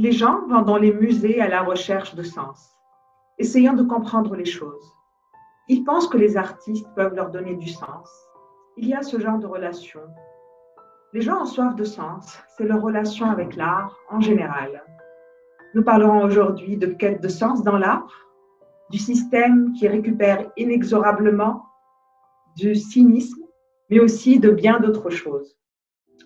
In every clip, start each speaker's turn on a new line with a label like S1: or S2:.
S1: Les gens vont dans les musées à la recherche de sens, essayant de comprendre les choses. Ils pensent que les artistes peuvent leur donner du sens. Il y a ce genre de relation. Les gens ont soif de sens, c'est leur relation avec l'art en général. Nous parlerons aujourd'hui de quête de sens dans l'art, du système qui récupère inexorablement, du cynisme, mais aussi de bien d'autres choses.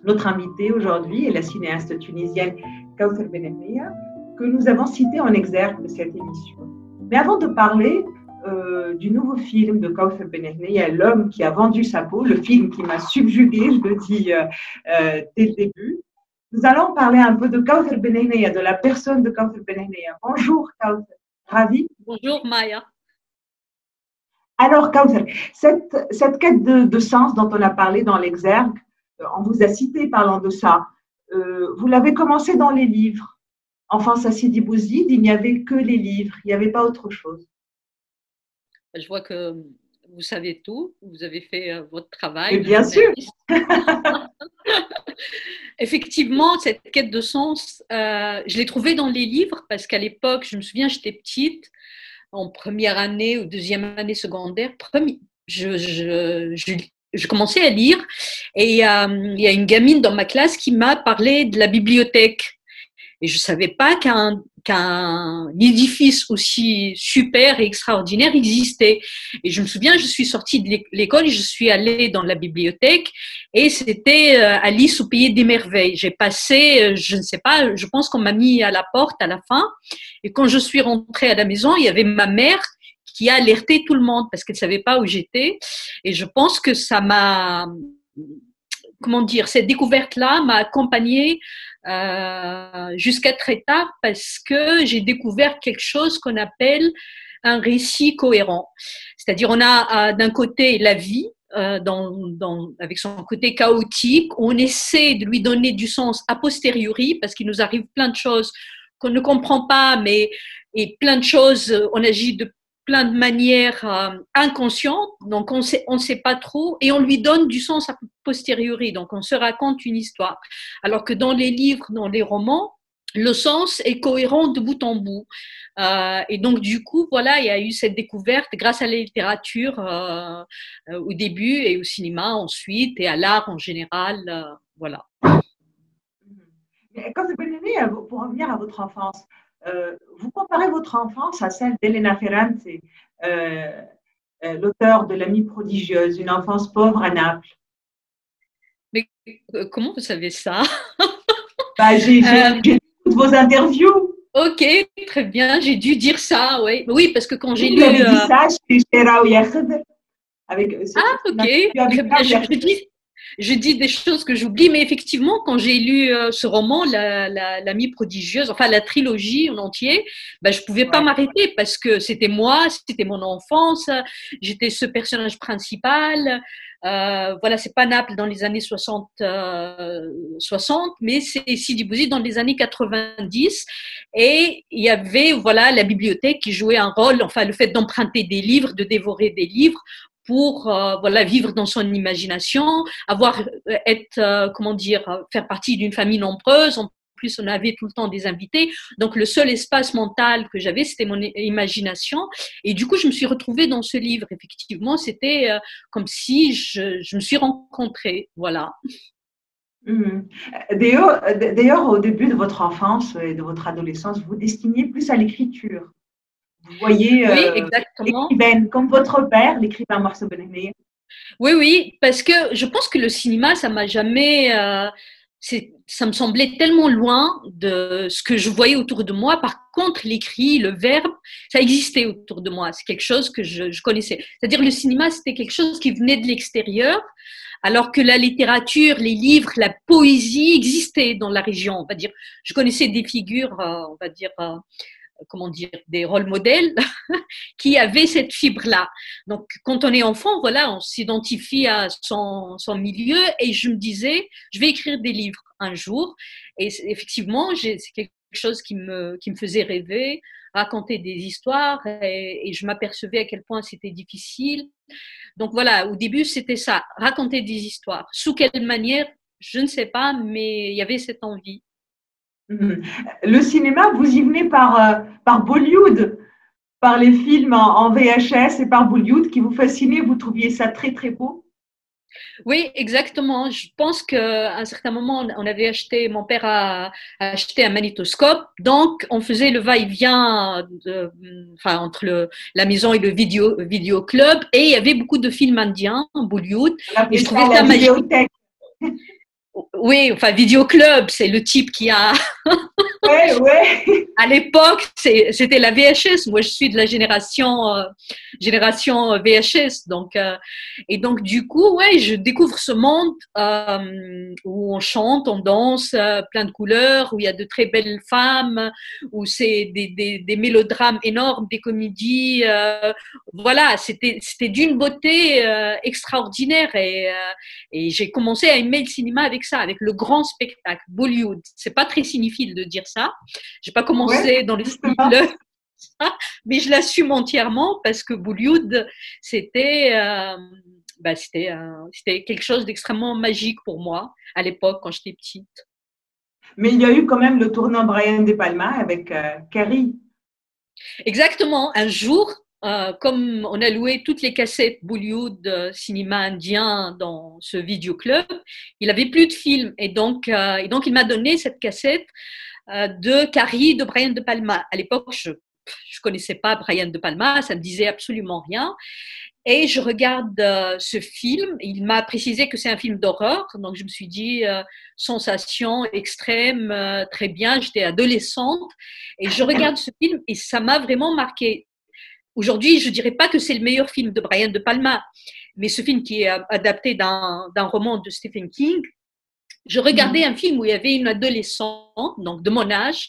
S1: Notre invitée aujourd'hui est la cinéaste tunisienne Kauthar Benehmia, que nous avons citée en exergue de cette émission. Mais avant de parler euh, du nouveau film de Kauthar Benehmia, L'homme qui a vendu sa peau, le film qui m'a subjuguée, je le dis euh, euh, dès le début, nous allons parler un peu de Kauthar Benehmia, de la personne de Kauthar Benehmia. Bonjour Kauthar, ravi?
S2: Bonjour Maya.
S1: Alors Kauthar, cette, cette quête de, de, sens dont on a parlé dans l'exergue, on vous a cité parlant de ça. Euh, vous l'avez commencé dans les livres. Enfance à Sidi Bouzid, il n'y avait que les livres, il n'y avait pas autre chose.
S2: Je vois que vous savez tout, vous avez fait euh, votre travail.
S1: Et bien sûr.
S2: Effectivement, cette quête de sens, euh, je l'ai trouvée dans les livres parce qu'à l'époque, je me souviens, j'étais petite, en première année ou deuxième année secondaire, je, je, je, je commençais à lire et euh, il y a une gamine dans ma classe qui m'a parlé de la bibliothèque. Et je ne savais pas qu'un qu'un édifice aussi super et extraordinaire existait. Et je me souviens, je suis sortie de l'école je suis allée dans la bibliothèque et c'était euh, Alice au pays des merveilles. J'ai passé, euh, je ne sais pas, je pense qu'on m'a mis à la porte à la fin. Et quand je suis rentrée à la maison, il y avait ma mère qui a alerté tout le monde parce qu'elle ne savait pas où j'étais. Et je pense que ça m'a, comment dire, cette découverte-là m'a accompagnée euh, jusqu'à très tard parce que j'ai découvert quelque chose qu'on appelle un récit cohérent. C'est-à-dire, on a euh, d'un côté la vie, euh, dans, avec son côté chaotique, on essaie de lui donner du sens a posteriori parce qu'il nous arrive plein de choses qu'on ne comprend pas, mais et plein de choses, on agit de plein de manières euh, inconscientes, donc on ne sait pas trop, et on lui donne du sens a posteriori, donc on se raconte une histoire. Alors que dans les livres, dans les romans, le sens est cohérent de bout en bout. Euh, et donc, du coup, voilà, il y a eu cette découverte grâce à la littérature euh, au début et au cinéma ensuite, et à l'art en général. Voilà.
S1: Quand vous pour revenir à votre enfance, euh, vous comparez votre enfance à celle d'Elena Ferrante, euh, euh, l'auteur de L'amie prodigieuse, une enfance pauvre à Naples.
S2: Mais comment vous savez ça?
S1: Bah, J'ai toutes vos interviews.
S2: Ok, très bien, j'ai dû dire ça, oui. Oui, parce que quand j'ai lu.
S1: Avez dit ça chez
S2: avec, ah, ok. Je, dis, je dis des choses que j'oublie, mais effectivement, quand j'ai lu euh, ce roman, L'amie la, prodigieuse, enfin la trilogie en entier, ben, je ne pouvais pas m'arrêter parce que c'était moi, c'était mon enfance, j'étais ce personnage principal. Euh, voilà, c'est pas Naples dans les années 60, 60 euh, mais c'est Sidi Bouzi dans les années 90. Et il y avait voilà la bibliothèque qui jouait un rôle, enfin le fait d'emprunter des livres, de dévorer des livres pour euh, voilà vivre dans son imagination, avoir euh, être euh, comment dire faire partie d'une famille nombreuse. En plus, on avait tout le temps des invités. Donc, le seul espace mental que j'avais, c'était mon imagination. Et du coup, je me suis retrouvée dans ce livre. Effectivement, c'était comme si je, je, me suis rencontrée. Voilà.
S1: Mmh. D'ailleurs, au début de votre enfance et de votre adolescence, vous destiniez plus à l'écriture. Vous voyez,
S2: oui, euh,
S1: comme votre père, l'écrivain Marcel Benehmea.
S2: Oui, oui, parce que je pense que le cinéma, ça m'a jamais. Euh, ça me semblait tellement loin de ce que je voyais autour de moi. Par contre, l'écrit, le verbe, ça existait autour de moi. C'est quelque chose que je, je connaissais. C'est-à-dire, le cinéma, c'était quelque chose qui venait de l'extérieur, alors que la littérature, les livres, la poésie existaient dans la région. On va dire, je connaissais des figures, euh, on va dire, euh, comment dire, des rôles modèles qui avaient cette fibre-là. Donc, quand on est enfant, voilà, on s'identifie à son, son, milieu et je me disais, je vais écrire des livres un jour. Et effectivement, c'est quelque chose qui me, qui me faisait rêver, raconter des histoires et, et je m'apercevais à quel point c'était difficile. Donc voilà, au début, c'était ça, raconter des histoires. Sous quelle manière, je ne sais pas, mais il y avait cette envie.
S1: Mhm. Le cinéma, vous y venez par, euh, par Bollywood, par les films en, VHS et par Bollywood qui vous fascinaient, vous trouviez ça très très beau?
S2: Oui, exactement. Je pense qu'à un certain moment, on avait acheté, mon père a, acheté un magnétoscope, donc on faisait le va-et-vient enfin, entre la maison et le vidéo, vidéo club, et il y avait beaucoup de films indiens, Bollywood, et je trouvais ça magique. Oui, enfin, Vidéo Club, c'est le type qui a. ouais, ouais. À l'époque, c'était la VHS. Moi, je suis de la génération, euh, génération VHS. Donc, euh, et donc, du coup, ouais, je découvre ce monde euh, où on chante, on danse, plein de couleurs, où il y a de très belles femmes, où c'est des, des, des, mélodrames énormes, des comédies. voilà, c'était d'une beauté extraordinaire. Et, et j'ai commencé à aimer le cinéma avec ça, avec le grand spectacle, Bollywood. C'est pas très signifiant de dire ça. J'ai pas commencé dans les mais je l'assume entièrement parce que Bollywood, c'était euh, bah, euh, c'était quelque chose d'extrêmement magique pour moi à l'époque quand j'étais petite.
S1: Mais il y a eu quand même le tournant Brian De Palma avec euh, Carrie.
S2: Exactement. Un jour, euh, comme on a loué toutes les cassettes Bollywood euh, cinéma indien dans ce vidéoclub, il avait plus de films et donc, euh, et donc il m'a donné cette cassette de Carrie de Brian De Palma. À l'époque, je ne connaissais pas Brian De Palma, ça me disait absolument rien. Et je regarde ce film. Il m'a précisé que c'est un film d'horreur, donc je me suis dit sensation extrême, très bien. J'étais adolescente et je regarde ce film et ça m'a vraiment marqué. Aujourd'hui, je ne dirais pas que c'est le meilleur film de Brian De Palma, mais ce film qui est adapté d'un roman de Stephen King, je regardais un film où il y avait une adolescente, donc de mon âge,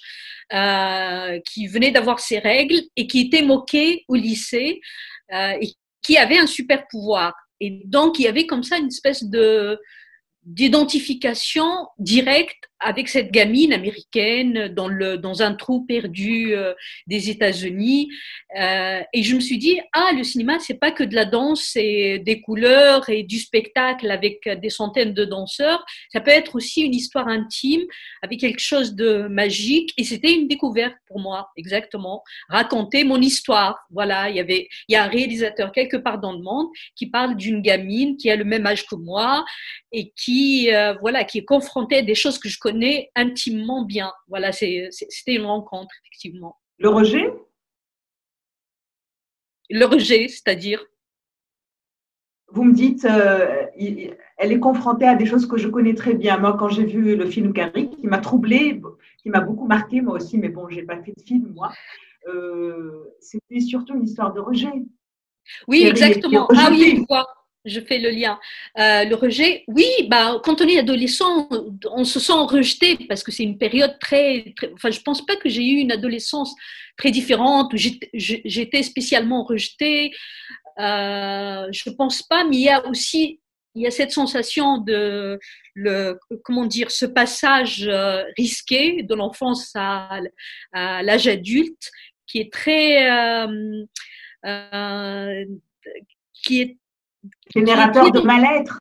S2: euh, qui venait d'avoir ses règles et qui était moquée au lycée euh, et qui avait un super pouvoir. Et donc, il y avait comme ça une espèce de d'identification directe avec cette gamine américaine dans, le, dans un trou perdu euh, des États-Unis. Euh, et je me suis dit, ah, le cinéma, c'est pas que de la danse et des couleurs et du spectacle avec des centaines de danseurs. Ça peut être aussi une histoire intime avec quelque chose de magique. Et c'était une découverte pour moi, exactement. Raconter mon histoire. Voilà, il y avait, il y a un réalisateur quelque part dans le monde qui parle d'une gamine qui a le même âge que moi et qui, euh, voilà, qui est confrontée à des choses que je connais intimement bien. Voilà, c'était une rencontre, effectivement.
S1: Le rejet?
S2: Le rejet, c'est-à-dire?
S1: Vous me dites, euh, elle est confrontée à des choses que je connais très bien. Moi, quand j'ai vu le film Carrie, qui m'a troublée, qui m'a beaucoup marqué, moi aussi, mais bon, j'ai pas fait de film, moi. Euh, c'était surtout une histoire de rejet.
S2: Oui, exactement. Ah oui, je fais le lien. Euh, le rejet, oui, bah, quand on est adolescent, on se sent rejeté parce que c'est une période très, Enfin, je pense pas que j'ai eu une adolescence très différente où j'étais spécialement rejetée. Euh, je pense pas, mais il y a aussi il y a cette sensation de le comment dire ce passage euh, risqué de l'enfance à, à l'âge adulte qui est très euh, euh, qui est
S1: Générateur de mal-être.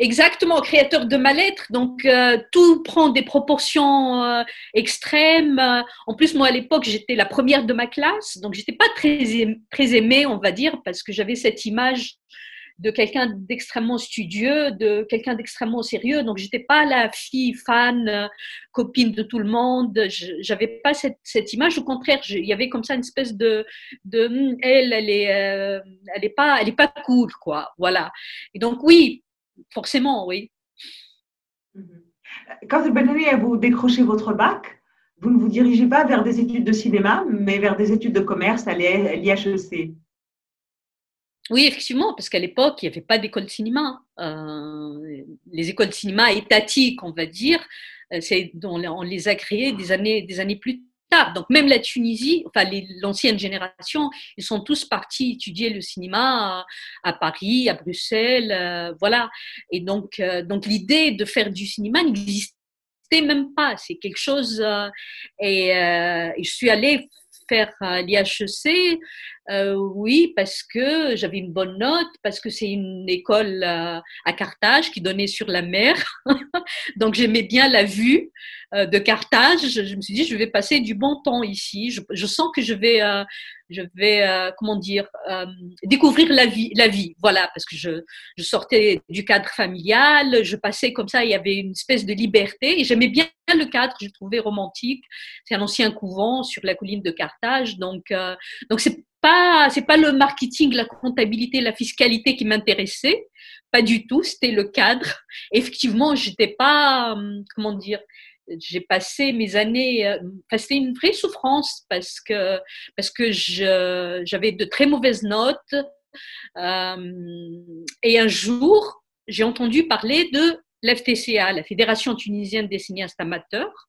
S2: Exactement, créateur de mal-être. Donc, euh, tout prend des proportions euh, extrêmes. En plus, moi, à l'époque, j'étais la première de ma classe. Donc, j'étais pas très, très aimée, on va dire, parce que j'avais cette image de quelqu'un d'extrêmement studieux, de quelqu'un d'extrêmement sérieux. Donc, j'étais pas la fille fan, euh, copine de tout le monde. J'avais pas cette, cette, image. Au contraire, il y avait comme ça une espèce de, hmm, elle, elle est, euh, elle est pas, elle est pas cool, quoi. Voilà. Et donc, oui, forcément, oui.
S1: Mhm. Quand vous décrochez votre bac, vous ne vous dirigez pas vers des études de cinéma, mais vers des études de commerce à l'IHEC.
S2: Oui, effectivement, parce qu'à l'époque, il n'y avait pas d'école de cinéma. Euh, les écoles de cinéma étatiques, on va dire, euh, c'est, on, les a créées des années, des années plus tard. Donc même la Tunisie, enfin l'ancienne génération, ils sont tous partis étudier le cinéma à, Paris, à Bruxelles, euh, voilà. Et donc, donc l'idée de faire du cinéma n'existait même pas. C'est quelque chose. et, et, je suis allée faire l'IHEC euh, oui, parce que j'avais une bonne note, parce que c'est une école à, Carthage qui donnait sur la mer. Donc j'aimais bien la vue euh, de Carthage. Je, me suis dit, je vais passer du bon temps ici. Je, sens que je vais, euh, je vais comment dire, découvrir la vie, la vie. Voilà, parce que je, sortais du cadre familial, je passais comme ça, il y avait une espèce de liberté et j'aimais bien le cadre, je le trouvais romantique. C'est un ancien couvent sur la colline de Carthage. Donc, donc c'est pas, c'est pas le marketing, la comptabilité, la fiscalité qui m'intéressait, pas du tout. C'était le cadre. Effectivement, j'étais pas, hum, comment dire, j'ai passé mes années, euh, c'était une vraie souffrance parce que parce que j'avais de très mauvaises notes. Hum, et un jour, j'ai entendu parler de l'FTCA, la Fédération tunisienne des cinéastes amateurs,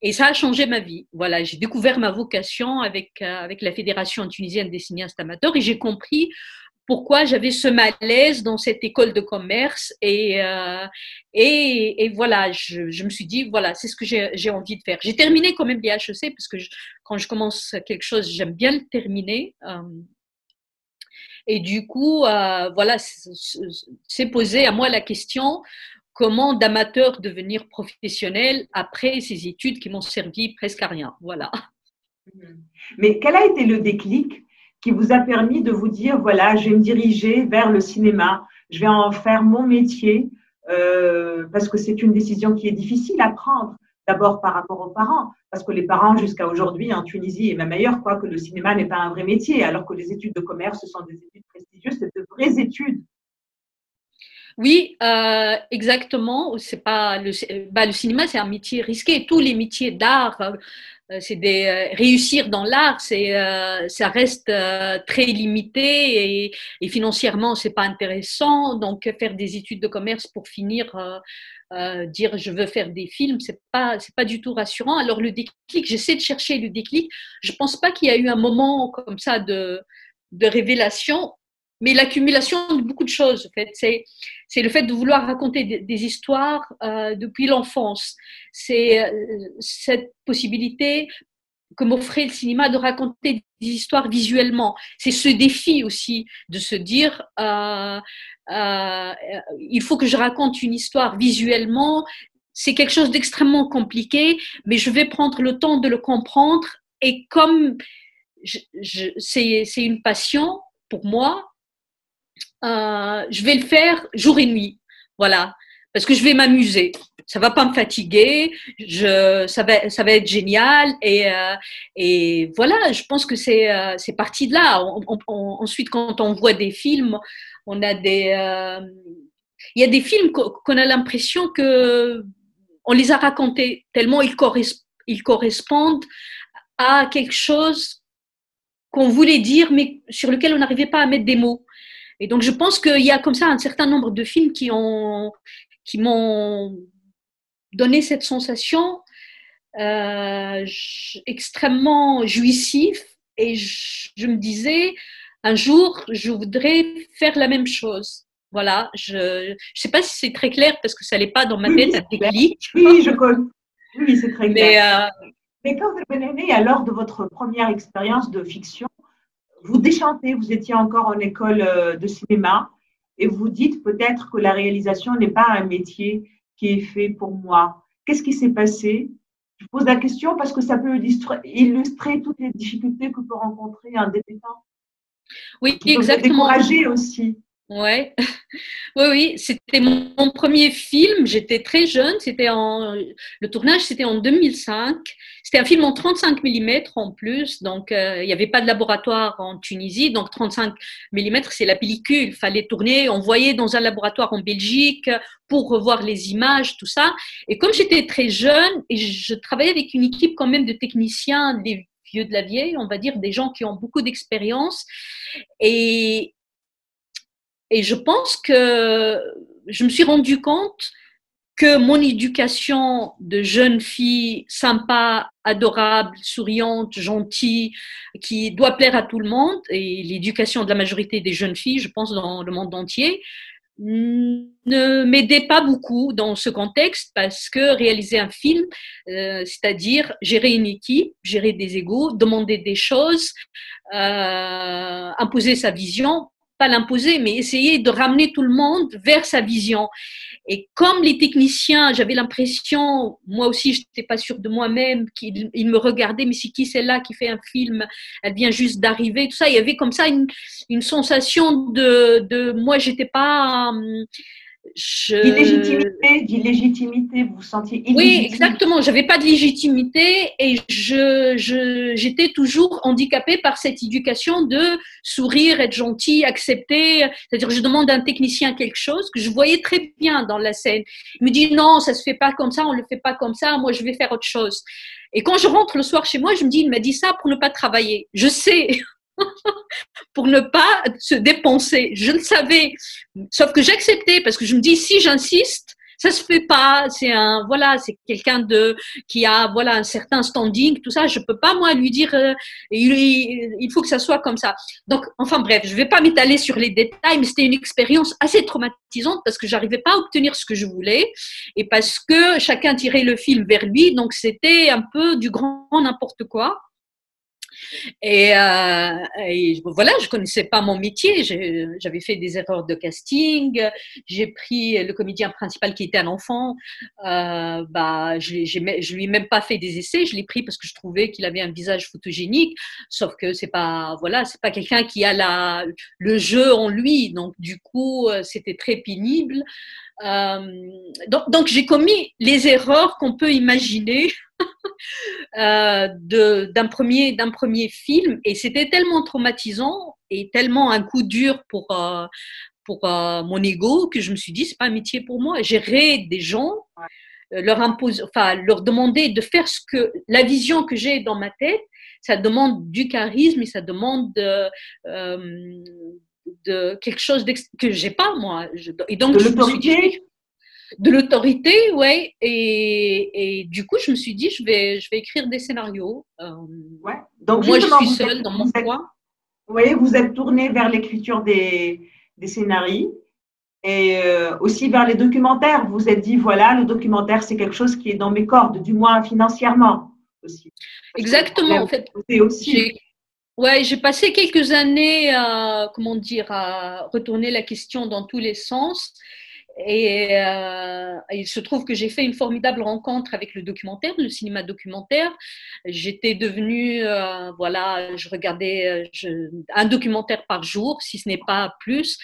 S2: et ça a changé ma vie. Voilà, j'ai découvert ma vocation avec, euh, avec la Fédération tunisienne des cinéastes amateurs et j'ai compris pourquoi j'avais ce malaise dans cette école de commerce. Et, euh, et, voilà, je, je, me suis dit, voilà, c'est ce que j'ai envie de faire. J'ai terminé quand même l'IHEC parce que quand je commence quelque chose, j'aime bien le terminer. Euh, et du coup, voilà, c'est posé à moi la question comment d'amateur devenir professionnel après ces études qui m'ont servi presque à rien. Voilà.
S1: Mais quel a été le déclic qui vous a permis de vous dire, voilà, je vais me diriger vers le cinéma, je vais en faire mon métier, euh, parce que c'est une décision qui est difficile à prendre, d'abord par rapport aux parents, parce que les parents jusqu'à aujourd'hui en Tunisie et même ailleurs croient que le cinéma n'est pas un vrai métier, alors que les études de commerce sont des études prestigieuses, c'est de vraies études.
S2: Oui, euh, exactement. C'est pas le, bah, le cinéma, c'est un métier risqué. Tous les métiers d'art, euh, c'est des euh, réussir dans l'art, c'est ça reste très limité et, et financièrement, c'est pas intéressant. Donc, faire des études de commerce pour finir. dire je veux faire des films, c'est pas c'est pas du tout rassurant. Alors le déclic, j'essaie de chercher le déclic. Je pense pas qu'il y a eu un moment comme ça de de révélation mais l'accumulation de beaucoup de choses, en fait. C'est, c'est le fait de vouloir raconter des, histoires euh, depuis l'enfance. C'est euh, cette possibilité que m'offrait le cinéma de raconter des histoires visuellement. C'est ce défi aussi de se dire, euh, euh il faut que je raconte une histoire visuellement. C'est quelque chose d'extrêmement compliqué, mais je vais prendre le temps de le comprendre. Et comme je, je, c'est, c'est une passion pour moi, euh, je vais le faire jour et nuit. Voilà. Parce que je vais m'amuser. Ça va pas me fatiguer. Ça va, ça va être génial. Et, euh, voilà, je pense que c'est, euh, parti de là. ensuite, quand on voit des films, on a des, il y a des films qu'on a l'impression que on les a racontés tellement ils, ils correspondent à quelque chose qu'on voulait dire, mais sur lequel on n'arrivait pas à mettre des mots. Et donc, je pense qu'il y a comme ça un certain nombre de films qui ont, qui m'ont donné cette sensation euh, extrêmement jouissif. Et je, me disais, un jour, je voudrais faire la même chose. Voilà, je ne sais pas si c'est très clair parce que ça n'est pas dans ma tête
S1: un déclic. Oui, je connais. Oui, c'est très clair. Mais, euh, Mais quand vous venez l'heure de votre première expérience de fiction, vous déchantez, vous étiez encore en école euh, de cinéma et vous dites peut-être que la réalisation n'est pas un métier qui est fait pour moi. Qu'est-ce qui s'est passé? Je pose la question parce que ça peut illustrer toutes les difficultés que peut rencontrer un débutant.
S2: Oui, exactement.
S1: Décourager aussi.
S2: Ouais, oui, oui, c'était mon, premier film. J'étais très jeune. C'était en le tournage, c'était en 2005. C'était un film en 35 mm en plus, donc euh, il n'y avait pas de laboratoire en Tunisie, donc 35 mm c'est la pellicule. Fallait tourner, envoyer dans un laboratoire en Belgique pour revoir les images, tout ça. Et comme j'étais très jeune et je travaillais avec une équipe quand même de techniciens, des vieux de la vieille, on va dire, des gens qui ont beaucoup d'expérience. Et, et je pense que je me suis rendu compte que mon éducation de jeune fille sympa, adorable, souriante, gentille, qui doit plaire à tout le monde, et l'éducation de la majorité des jeunes filles, je pense, dans le monde entier, ne m'aidait pas beaucoup dans ce contexte parce que réaliser un film, euh, c'est-à-dire gérer une équipe, gérer des égaux, demander des choses, euh, imposer sa vision, pas l'imposer, mais essayer de ramener tout le monde vers sa vision. Et comme les techniciens, j'avais l'impression, moi aussi, je n'étais pas sûre de moi-même, qu'ils me regardaient, mais c'est qui celle-là qui fait un film? Elle vient juste d'arriver, tout ça. Il y avait comme ça une, sensation de, de moi, j'étais pas. Hum,
S1: D'illégitimité, d'illégitimité, vous vous sentiez
S2: Oui, exactement. J'avais pas de légitimité et je, je, j'étais toujours handicapée par cette éducation de sourire, être gentil, accepter. C'est-à-dire, je demande à un technicien quelque chose que je voyais très bien dans la scène. Il me dit non, ça se fait pas comme ça, on le fait pas comme ça. Moi, je vais faire autre chose. Et quand je rentre le soir chez moi, je me dis, il m'a dit ça pour ne pas travailler. Je sais. Pour ne pas se dépenser. Je le savais, sauf que j'acceptais parce que je me dis si j'insiste, ça se fait pas. C'est un voilà, c'est quelqu'un de qui a voilà un certain standing, tout ça. Je peux pas moi lui dire euh, il, il, faut que ça soit comme ça. Donc enfin bref, je vais pas m'étaler sur les détails, mais c'était une expérience assez traumatisante parce que j'arrivais pas à obtenir ce que je voulais et parce que chacun tirait le film vers lui, donc c'était un peu du grand n'importe quoi. Et, euh, et, voilà, je connaissais pas mon métier. J'avais fait des erreurs de casting. J'ai pris le comédien principal qui était un enfant. Euh, bah, je, je lui ai même pas fait des essais. Je l'ai pris parce que je trouvais qu'il avait un visage photogénique. Sauf que c'est pas, voilà, c'est pas quelqu'un qui a la, le jeu en lui. Donc du coup, euh, c'était très pénible. Donc, j'ai commis les erreurs qu'on peut imaginer d'un premier, d'un premier film et c'était tellement traumatisant et tellement un coup dur pour, euh, pour euh, mon ego que je me suis dit c'est pas un métier pour moi. Gérer des gens, leur imposer, enfin leur demander de faire ce que la vision que j'ai dans ma tête, ça demande du charisme et ça demande de, de quelque chose que j'ai pas moi.
S1: et donc de l'autorité
S2: de l'autorité, ouais. Et, et, du coup, je me suis dit, je vais, je vais écrire des scénarios.
S1: Euh, ouais. Donc,
S2: moi, je suis seule dans mon coin.
S1: Oui, vous êtes tournée vers l'écriture des, des scénarios et euh, aussi vers les documentaires. Vous vous êtes dit, voilà, le documentaire, c'est quelque chose qui est dans mes cordes, du moins financièrement aussi.
S2: Exactement, en fait. Aussi. Ouais, j'ai passé quelques années à, comment dire, à retourner la question dans tous les sens. Et euh, il se trouve que j'ai fait une formidable rencontre avec le documentaire, le cinéma documentaire. J'étais devenue, euh, voilà, je regardais euh, un documentaire par jour, si ce n'est pas plus,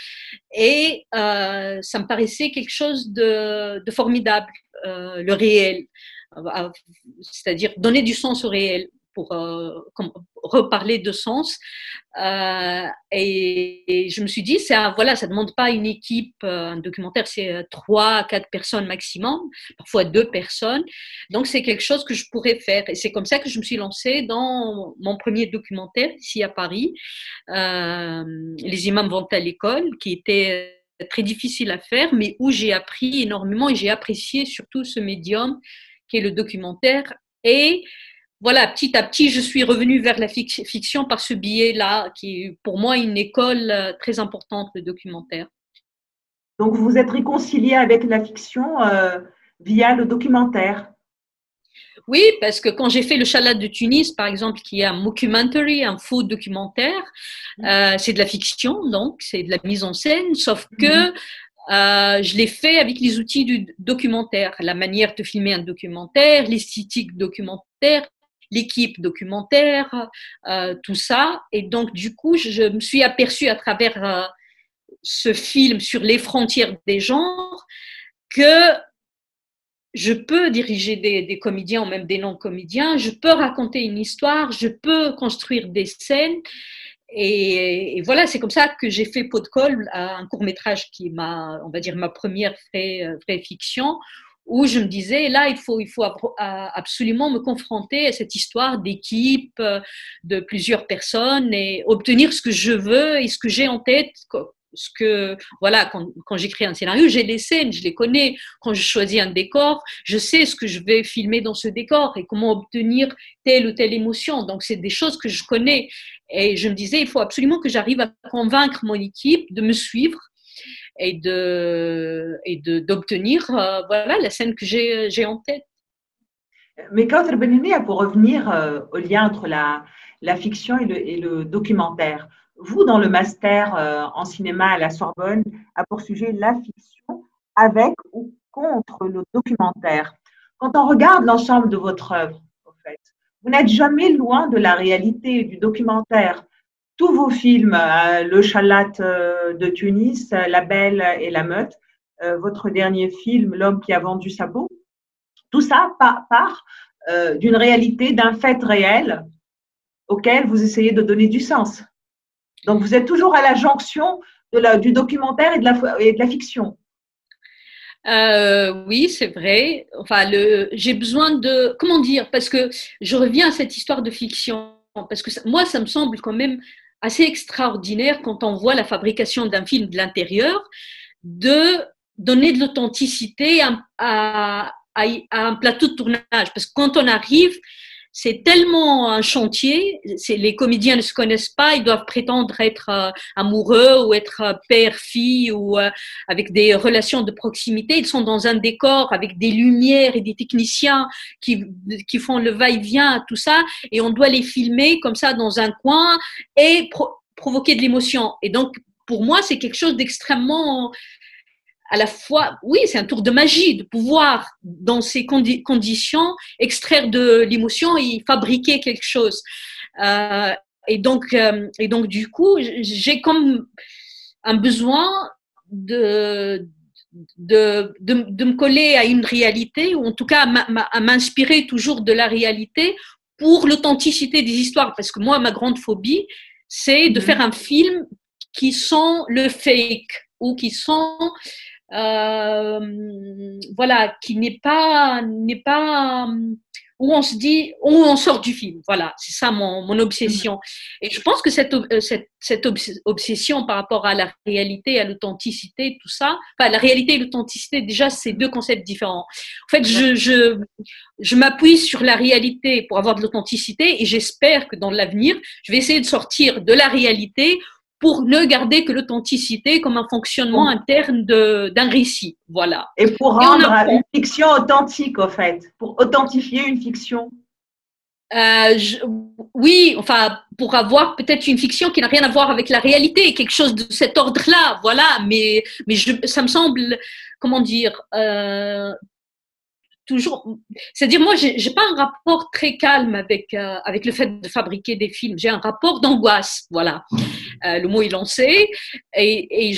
S2: et ça me paraissait quelque chose de, formidable, le réel, c'est-à-dire donner du sens au réel pour euh, reparler de sens. Euh, et, je me suis dit, ça, voilà, ça demande pas une équipe, euh, un documentaire, c'est trois, quatre personnes maximum, parfois deux personnes. Donc c'est quelque chose que je pourrais faire. Et c'est comme ça que je me suis lancée dans mon premier documentaire ici à Paris, Les imams vont à l'école, qui était très difficile à faire, mais où j'ai appris énormément et j'ai apprécié surtout ce médium qui est le documentaire et voilà, petit à petit, je suis revenue vers la fiction par ce biais-là, qui est pour moi une école euh, très importante, le documentaire.
S1: Donc, vous êtes réconciliée avec la fiction euh, via le documentaire?
S2: Oui, parce que quand j'ai fait le Chalat de Tunis, par exemple, qui est un mockumentary, un faux documentaire, mm. euh, c'est de la fiction, donc c'est de la mise en scène, sauf mm. que je l'ai fait avec les outils du documentaire, la manière de filmer un documentaire, l'esthétique documentaire, l'équipe documentaire, euh, tout ça. Et donc, du coup, je me suis aperçue à travers euh, ce film sur les frontières des genres que je peux diriger des, comédiens ou même des non-comédiens, je peux raconter une histoire, je peux construire des scènes. Et, voilà, c'est comme ça que j'ai fait Pot de colle, un court métrage qui ma, on va dire, ma première vraie, euh, vraie fiction, où je me disais, là, il faut, il faut absolument me confronter à cette histoire d'équipe, euh, de plusieurs personnes et obtenir ce que je veux et ce que j'ai en tête. Ce que, voilà, quand, quand j'écris un scénario, j'ai des scènes, je les connais. Quand je choisis un décor, je sais ce que je vais filmer dans ce décor et comment obtenir telle ou telle émotion. Donc, c'est des choses que je connais. Et je me disais, il faut absolument que j'arrive à convaincre mon équipe de me suivre et de et d'obtenir voilà la scène que j'ai en tête.
S1: Mais quand Benini, pour revenir au lien entre la, la fiction et le, et le documentaire, vous, dans le master en cinéma à la Sorbonne, a poursuivi la fiction avec ou contre le documentaire. Quand on regarde l'ensemble de votre œuvre, en fait, vous n'êtes jamais loin de la réalité du documentaire. Tous vos films, euh, Le Chalat euh, de Tunis, La Belle et la Meute, euh, votre dernier film, L'homme qui a vendu sa peau, tout ça part, d'une réalité, d'un fait réel auquel vous essayez de donner du sens. Donc vous êtes toujours à la jonction du documentaire et de la, fiction.
S2: Euh, oui, c'est vrai. Enfin, j'ai besoin de, comment dire, parce que je reviens à cette histoire de fiction, parce que moi, ça me semble quand même assez extraordinaire quand on voit la fabrication d'un film de l'intérieur, de donner de l'authenticité à, un plateau de tournage. Parce que quand on arrive, c'est tellement un chantier. Les comédiens ne se connaissent pas, ils doivent prétendre être euh, amoureux ou être euh, père-fille ou euh, avec des relations de proximité. Ils sont dans un décor avec des lumières et des techniciens qui, qui font le va-et-vient, tout ça, et on doit les filmer comme ça dans un coin et provoquer de l'émotion. Et donc, pour moi, c'est quelque chose d'extrêmement à la fois, oui, c'est un tour de magie de pouvoir, dans ces conditions, extraire de l'émotion et fabriquer quelque chose. Euh, et, donc, euh, et donc, du coup, j'ai comme un besoin de, de, de, me coller à une réalité, ou en tout cas à m'inspirer toujours de la réalité pour l'authenticité des histoires. Parce que moi, ma grande phobie, c'est de mm-hmm. faire un film qui sent le fake ou qui euh, voilà, qui n'est pas, n'est pas où on se dit, où on sort du film. Voilà, c'est ça mon, mon, obsession. Et je pense que cette, euh, cette, obsession par rapport à la réalité, à l'authenticité, tout ça, enfin, la réalité et l'authenticité, déjà, c'est deux concepts différents. En fait, je, je m'appuie sur la réalité pour avoir de l'authenticité et j'espère que dans l'avenir, je vais essayer de sortir de la réalité pour ne garder que l'authenticité comme un fonctionnement interne d'un récit. Voilà.
S1: Et pour rendre une fiction authentique, au fait, pour authentifier une fiction?
S2: Euh, oui, enfin, pour avoir peut-être une fiction qui n'a rien à voir avec la réalité, quelque chose de cet ordre-là, voilà. Mais, mais je, ça me semble, comment dire, euh, toujours. C'est-à-dire, moi, j'ai, j'ai pas un rapport très calme avec euh, avec le fait de fabriquer des films. J'ai un rapport d'angoisse, voilà. Euh, le mot est lancé, et, et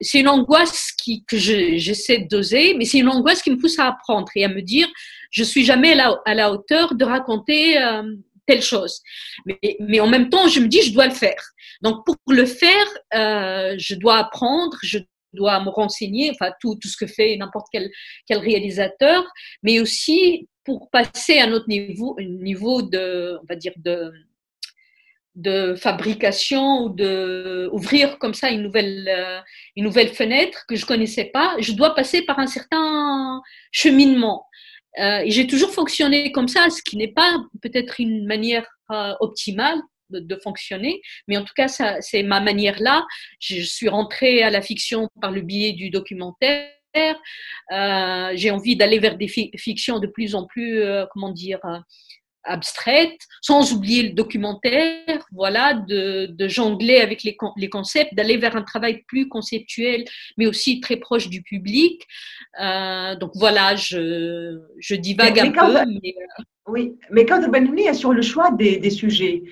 S2: c'est une angoisse qui que je, j'essaie de doser, mais c'est une angoisse qui me pousse à apprendre et à me dire, je suis jamais à la, à la hauteur de raconter. Euh, telle chose. Mais, mais, en même temps, je me dis, je dois le faire. Donc, pour le faire, euh, je dois apprendre, je dois me renseigner, enfin tout, tout ce que fait n'importe quel, réalisateur, mais aussi pour passer à un autre niveau, niveau de, on va dire, de, de fabrication ou de ouvrir comme ça une nouvelle, euh, une nouvelle fenêtre que je connaissais pas, je dois passer par un certain cheminement. Euh, j'ai toujours fonctionné comme ça, ce qui n'est pas peut-être une manière euh, optimale de, fonctionner. Mais en tout cas, c'est ma manière là. Je, suis rentrée à la fiction par le biais du documentaire. Euh, j'ai envie d'aller vers des fictions de plus en plus, euh, comment dire, euh, abstraites, sans oublier le documentaire, voilà, de, jongler avec les, les concepts, d'aller vers un travail plus conceptuel, mais aussi très proche du public. donc voilà, je, je divague un peu.
S1: Oui, mais quand Benoni est sur le choix des, des sujets,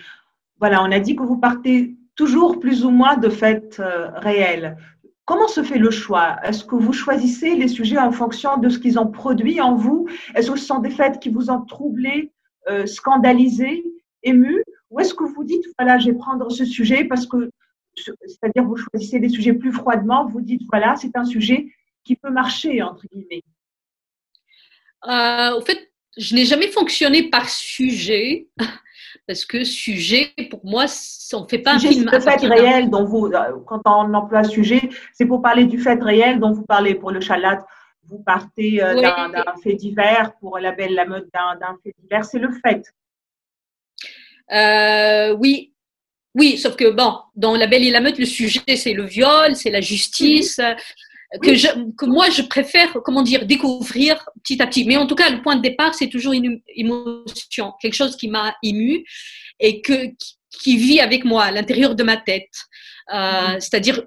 S1: voilà, on a dit que vous partez toujours plus ou moins de faits euh, réels. Comment se fait le choix? Est-ce que vous choisissez les sujets en fonction de ce qu'ils ont produit en vous? Est-ce que ce sont des faits qui vous ont troublé, euh, scandalisé, ému? Ou est-ce que vous dites, voilà, je vais prendre ce sujet parce que, c'est-à-dire vous choisissez des sujets plus froidement, vous dites, voilà, c'est un sujet qui peut marcher, entre guillemets.
S2: Euh, Au fait, je n'ai jamais fonctionné par sujet parce que sujet, pour moi, on ne fait pas un film.
S1: Le fait réel dont vous, euh, quand on emploie sujet, c'est pour parler du fait réel dont vous parlez pour le chalat. Vous partez euh, d'un fait divers, pour la belle la mode d'un fait divers, c'est le fait.
S2: Euh, oui, Oui, sauf que bon, dans La Belle et la Meute, le sujet c'est le viol, c'est la justice. Que, je, que moi je préfère, comment dire, découvrir petit à petit. Mais en tout cas, le point de départ, c'est toujours une émotion, quelque chose qui m'a ému et que, qui vit avec moi à l'intérieur de ma tête. Euh, mhm. C'est-à-dire,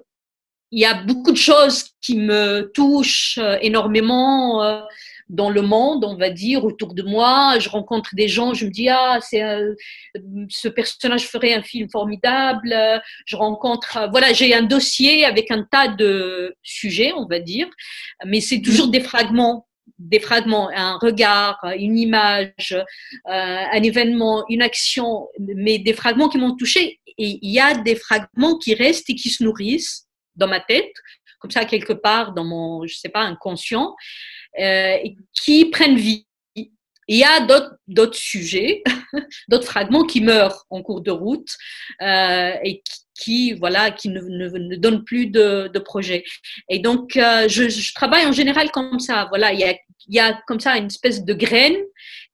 S2: il y a beaucoup de choses qui me touchent euh, énormément. Euh, dans le monde, on va dire, autour de moi. Je rencontre des gens, je me dis, ah, c'est, ce personnage ferait un film formidable. Je rencontre, voilà, j'ai un dossier avec un tas de sujets, on va dire, mais c'est toujours des fragments des fragments, un regard, une image, euh, un événement, une action, mais des fragments qui m'ont touché. Et il y a des fragments qui restent et qui se nourrissent dans ma tête, comme ça quelque part dans mon, je sais pas, inconscient. Euh, qui prennent vie. Il y a d'autres sujets, d'autres fragments qui meurent en cours de route euh, et qui, voilà, qui ne, ne, donnent plus de, projet. Et donc, euh, je, travaille en général comme ça. Voilà, il y, a, comme ça une espèce de graine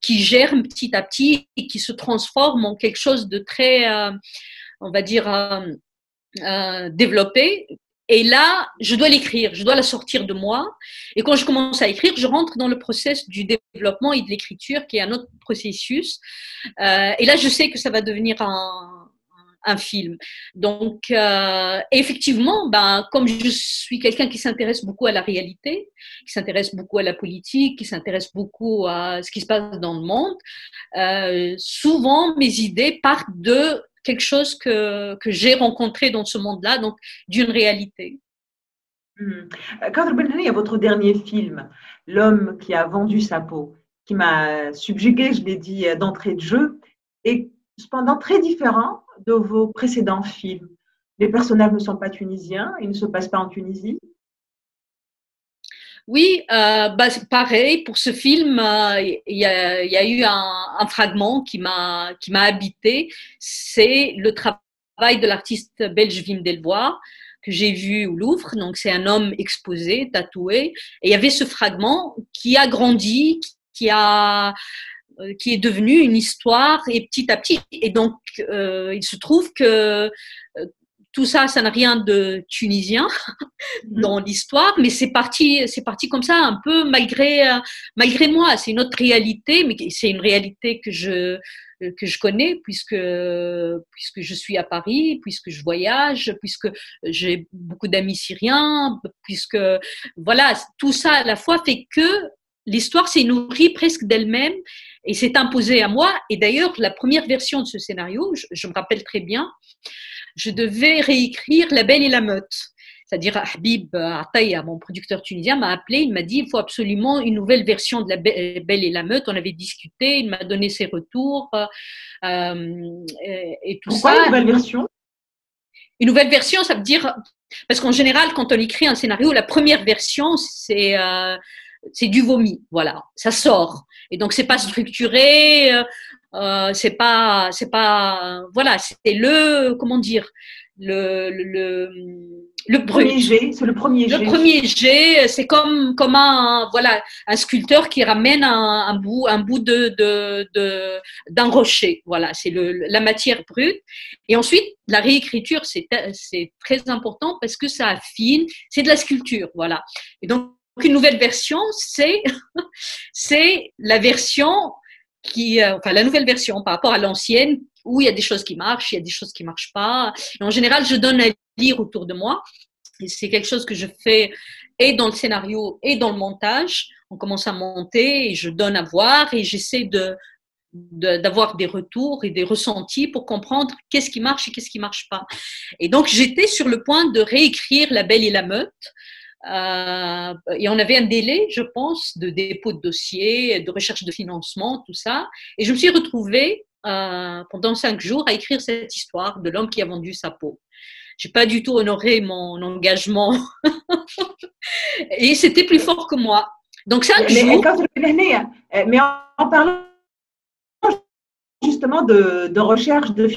S2: qui germe petit à petit et qui se transforme en quelque chose de très, on va dire, développé et là, je dois l'écrire, je dois la sortir de moi. Et quand je commence à écrire, je rentre dans le processus du développement et de l'écriture, qui est un autre processus. Euh, et là, je sais que ça va devenir un, un film. Donc, euh, effectivement, ben, comme je suis quelqu'un qui s'intéresse beaucoup à la réalité, qui s'intéresse beaucoup à la politique, qui s'intéresse beaucoup à ce qui se passe dans le monde, euh, souvent mes idées partent de quelque chose que, que j'ai rencontré dans ce monde-là, donc d'une réalité.
S1: Mmh. Quand il y a votre dernier film, L'homme qui a vendu sa peau, qui m'a subjugué, je l'ai dit euh, d'entrée de jeu, et cependant très différent de vos précédents films. Les personnages ne sont pas tunisiens, ils ne se passent pas en Tunisie.
S2: Oui, euh, bah, pareil, pour ce film, euh, il y, a, y, a, eu un, un fragment qui m'a habité. C'est le travail de l'artiste belge Wim Delvoye que j'ai vu au Louvre. Donc, c'est un homme exposé, tatoué. Et il y avait ce fragment qui a grandi, qui a euh, qui est devenu une histoire et petit à petit. Et donc, euh, il se trouve que tout ça, ça n'a rien de tunisien mhm. dans l'histoire, mais c'est parti, c'est parti comme ça, un peu malgré, euh, malgré moi. C'est une autre réalité, mais c'est une réalité que je, que je connais puisque, puisque je suis à Paris, puisque je voyage, puisque j'ai beaucoup d'amis syriens, puisque, voilà, tout ça à la fois fait que l'histoire s'est nourrie presque d'elle-même et s'est imposée à moi. Et d'ailleurs, la première version de ce scénario, je, je me rappelle très bien, je devais réécrire La Belle et la Meute. C'est-à-dire, Habib Ataya, mon producteur tunisien, m'a appelé, il m'a dit, il faut absolument une nouvelle version de La Belle et la Meute. On avait discuté, il m'a donné ses retours euh, et, tout
S1: Pourquoi
S2: ça.
S1: une nouvelle version?
S2: Une nouvelle version, ça veut dire, parce qu'en général, quand on écrit un scénario, la première version, c'est euh, c'est du vomi, voilà, ça sort. Et donc c'est pas structuré, euh, c'est pas, c'est pas, voilà, c'est le, comment dire, le, le,
S1: le premier jet, c'est le premier
S2: jet. Le premier jet, c'est comme, comme un, voilà, un sculpteur qui ramène un, un bout, un bout de, de, de d'un rocher. Voilà, c'est le, la matière brute. Et ensuite, la réécriture, c'est, c'est très important parce que ça affine. C'est de la sculpture, voilà. Et donc, une nouvelle version, c'est, c'est la version qui, euh, enfin la nouvelle version par rapport à l'ancienne, où il y a des choses qui marchent, il y a des choses qui marchent pas. Et en général, je donne à lire autour de moi. C'est quelque chose que je fais et dans le scénario et dans le montage. On commence à monter et je donne à voir et j'essaie de d'avoir des retours et des ressentis pour comprendre qu'est-ce qui marche et qu'est-ce qui marche pas. Et donc j'étais sur le point de réécrire La Belle et la Meute euh, et on avait un délai, je pense, de dépôt de dossier, de recherche de financement, tout ça. Et je me suis retrouvée euh, pendant cinq jours à écrire cette histoire de l'homme qui a vendu sa peau. J'ai pas du tout honoré mon engagement et c'était plus fort que moi. Donc cinq
S1: mais,
S2: jours.
S1: Mais en, parlant justement de, de recherche de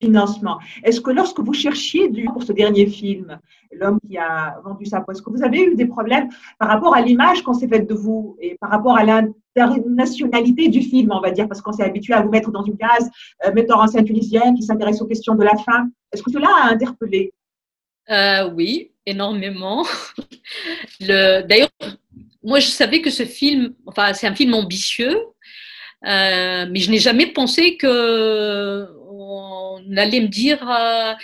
S1: financement. Est-ce que lorsque vous cherchiez du, pour ce dernier film, l'homme qui a vendu sa peau, que vous avez eu des problèmes par rapport à l'image qu'on s'est faite de vous et par rapport à l'internationalité du film, on va dire, parce qu'on s'est habitué à vous mettre dans une case euh, metteur en scène tunisienne qui s'intéresse aux questions de la femme. Est-ce que cela a interpellé?
S2: Euh, Oui, énormément. D'ailleurs, moi, je savais que ce film, enfin, c'est un film ambitieux, euh, mais je n'ai jamais pensé que on allait me dire euh,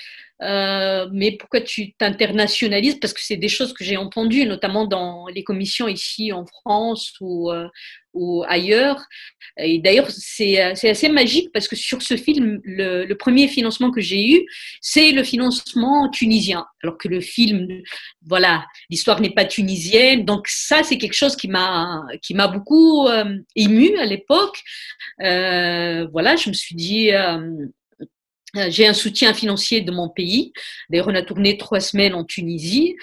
S2: euh, mais pourquoi tu t'internationalises? Parce que c'est des choses que j'ai entendues, notamment dans les commissions ici en France ou, euh, ou ailleurs. Et d'ailleurs, c'est assez magique parce que sur ce film, le, premier financement que j'ai eu, c'est le financement tunisien. Alors que le film, voilà, l'histoire n'est pas tunisienne. Donc ça, c'est quelque chose qui m'a qui m'a beaucoup euh, ému à l'époque. Voilà, je me suis dit j'ai un soutien financier de mon pays. D'ailleurs, on a tourné trois semaines en Tunisie.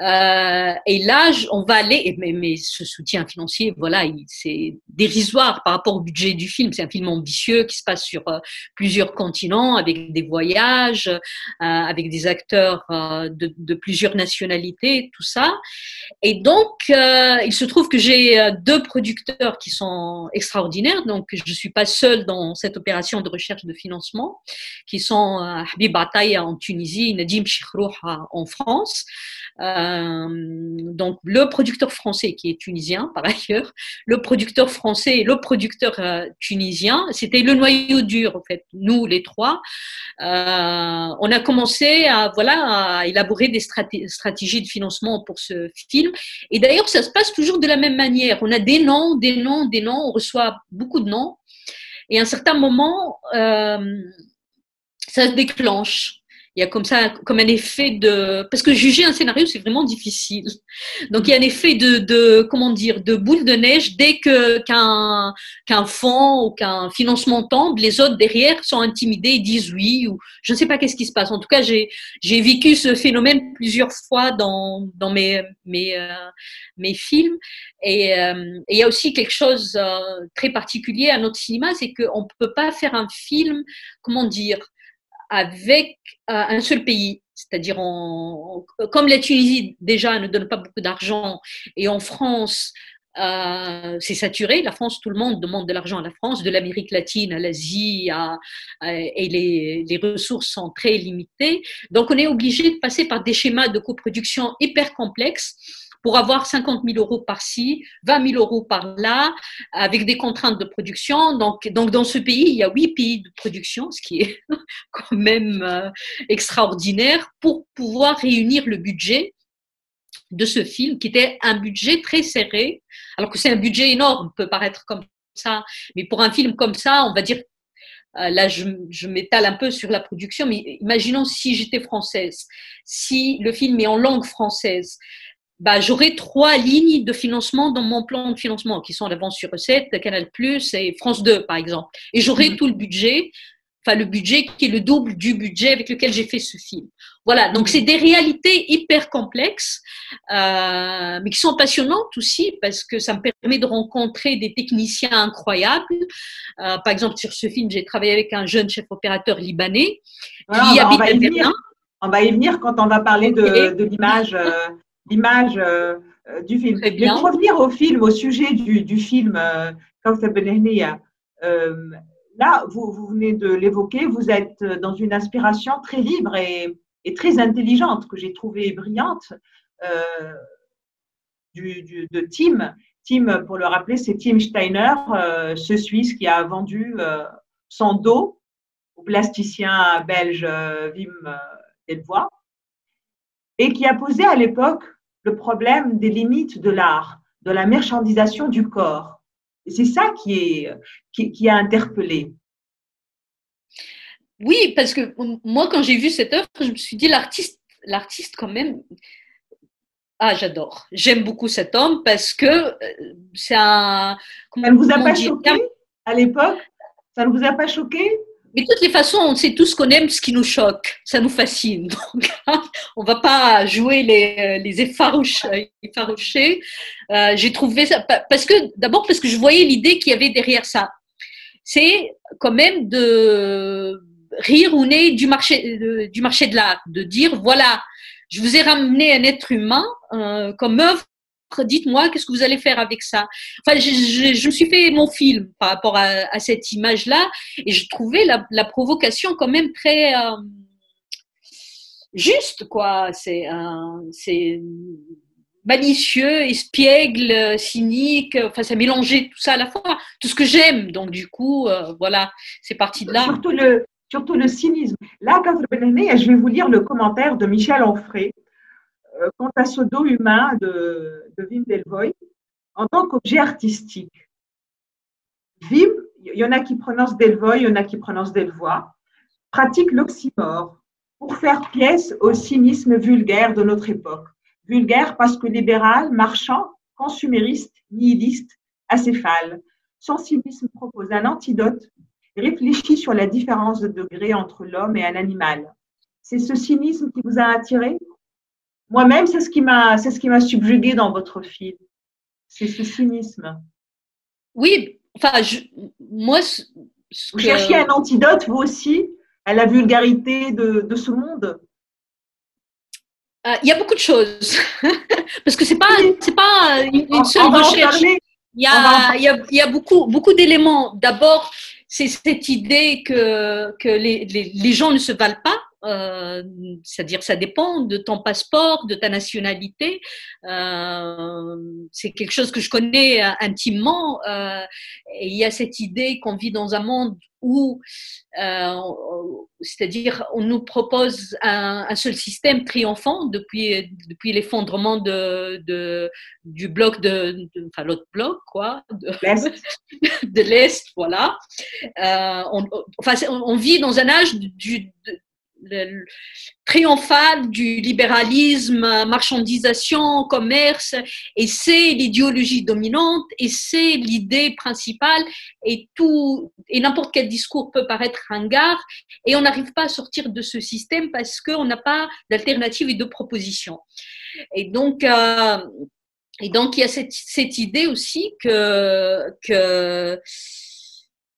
S2: Euh, et là, on va aller, mais, mais ce soutien financier, voilà, c'est dérisoire par rapport au budget du film. C'est un film ambitieux qui se passe sur euh, plusieurs continents, avec des voyages, euh, avec des acteurs euh, de, de, plusieurs nationalités, tout ça. Et donc, euh, il se trouve que j'ai deux producteurs qui sont extraordinaires. Donc, je suis pas seule dans cette opération de recherche de financement, qui sont Habib Ataya en Tunisie, Nadim Chikhrouh en France. Euh, donc le producteur français qui est tunisien par ailleurs, le producteur français et le producteur euh, tunisien, c'était le noyau dur en fait. Nous les trois, euh, on a commencé à voilà à élaborer des stratégies de financement pour ce film. Et d'ailleurs ça se passe toujours de la même manière. On a des noms, des noms, des noms, on reçoit beaucoup de noms. Et à un certain moment, euh, ça se déclenche il y a comme ça, comme un effet de, parce que juger un scénario, c'est vraiment difficile. Donc il y a un effet de, comment dire, de boule de neige dès que qu'un qu'un fonds ou qu'un financement tombe, les autres derrière sont intimidés et disent oui ou je ne sais pas qu'est-ce qui se passe. En tout cas, j'ai j'ai vécu ce phénomène plusieurs fois dans dans mes mes euh, mes films et, euh, et il y a aussi quelque chose euh, très particulier à notre cinéma, c'est qu'on ne peut pas faire un film, comment dire, avec euh, un seul pays. C'est-à-dire, comme la Tunisie déjà ne donne pas beaucoup d'argent et en France, euh, c'est saturé. La France, tout le monde demande de l'argent à la France, de l'Amérique latine à l'Asie, et les, les, ressources sont très limitées. Donc, on est obligé de passer par des schémas de coproduction hyper complexes pour avoir 50 000 euros par-ci, 20 000 euros par-là, avec des contraintes de production. Donc, donc, dans ce pays, il y a huit pays de production, ce qui est quand même euh, extraordinaire, pour pouvoir réunir le budget de ce film, qui était un budget très serré, alors que c'est un budget énorme, peut paraître comme ça, mais pour un film comme ça, on va dire euh, là, je, je m'étale un peu sur la production, mais imaginons si j'étais française, si le film est en langue française, bah, j'aurai trois lignes de financement dans mon plan de financement qui sont l'avance sur recette, Canal Plus et France 2 par exemple. Et j'aurai mhm. tout le budget, enfin le budget qui est le double du budget avec lequel j'ai fait ce film. Voilà, donc c'est des réalités hyper complexes, euh, mais qui sont passionnantes aussi parce que ça me permet de rencontrer des techniciens incroyables. Euh, par exemple, sur ce film, j'ai travaillé avec un jeune chef opérateur libanais
S1: qui habite à Berlin. On va y venir quand on va parler de, de l'image. Euh, l'image euh, euh, du film. Mais pour revenir au film, au sujet du, du film euh, euh, là, vous, vous, venez de l'évoquer, vous êtes dans une inspiration très libre et, et très intelligente que j'ai trouvée brillante euh, du, du, de Tim. Tim, pour le rappeler, c'est Tim Steiner, euh, ce Suisse qui a vendu euh, son dos au plasticien belge Wim Delvoye et qui a posé à l'époque le problème des limites de l'art, de la marchandisation du corps. Et c'est ça qui, est, qui, a interpellé.
S2: Oui, parce que moi, quand j'ai vu cette œuvre, je me suis dit, l'artiste, l'artiste quand même, ah, j'adore. J'aime beaucoup cet homme parce que euh, c'est un.
S1: Ça ne vous a pas choqué à l'époque? Ça ne vous a pas choqué?
S2: Mais de toutes les façons, on sait tous qu'on aime ce qui nous choque, ça nous fascine. Donc, on va pas jouer les, les effarouchés. Euh, J'ai trouvé ça parce que d'abord parce que je voyais l'idée qu'il y avait derrière ça. C'est quand même de rire au nez du marché, du marché de l'art, de dire voilà, je vous ai ramené un être humain comme œuvre dites-moi, qu'est-ce que vous allez faire avec ça? Enfin, je, me suis fait mon film par rapport à, cette image-là, et je trouvais la, provocation quand même très euh, juste, quoi. C'est c'est malicieux, espiègle, cynique. Enfin, ça mélangeait tout ça à la fois, tout ce que j'aime. Donc, du coup, euh, voilà, c'est parti de là.
S1: Surtout le, surtout le cynisme. Là, je vais vous lire le commentaire de Michel Onfray euh, quant à ce dos humain de, de Wim Delvoye en tant qu'objet artistique. Wim, il y en a qui prononcent Delvoye, il y en a qui prononcent Delvoye, pratique l'oxymore pour faire pièce au cynisme vulgaire de notre époque. Vulgaire parce que libéral, marchand, consumériste, nihiliste, acéphale. Son cynisme propose un antidote réfléchit sur la différence de degré entre l'homme et un animal. C'est ce cynisme qui vous a attiré? Moi-même, c'est ce qui m'a, c'est ce qui m'a subjugué dans votre film. C'est ce cynisme.
S2: Oui, enfin, moi,
S1: vous cherchiez un antidote, vous aussi, à la vulgarité de, de ce monde?
S2: Euh, il y a beaucoup de choses, parce que c'est pas, c'est pas une, seule recherche. Il y, a, il, y a, il y a beaucoup, beaucoup d'éléments. D'abord, c'est cette idée que, que les, les, les gens ne se valent pas euh, c'est-à-dire ça dépend de ton passeport, de ta nationalité. Euh, c'est quelque chose que je connais euh, intimement. Euh, et il y a cette idée qu'on vit dans un monde où, c'est-à-dire, on nous propose un, un, seul système triomphant depuis depuis l'effondrement de, de, du bloc de, de enfin l'autre bloc quoi, de l'est, voilà. on, enfin, on, vit dans un âge du, le, triomphal du libéralisme, marchandisation, commerce, et c'est l'idéologie dominante, et c'est l'idée principale, et tout, et n'importe quel discours peut paraître ringard, et on n'arrive pas à sortir de ce système parce qu'on n'a pas d'alternative et de proposition. Et donc, euh, et donc il y a cette, cette idée aussi que, que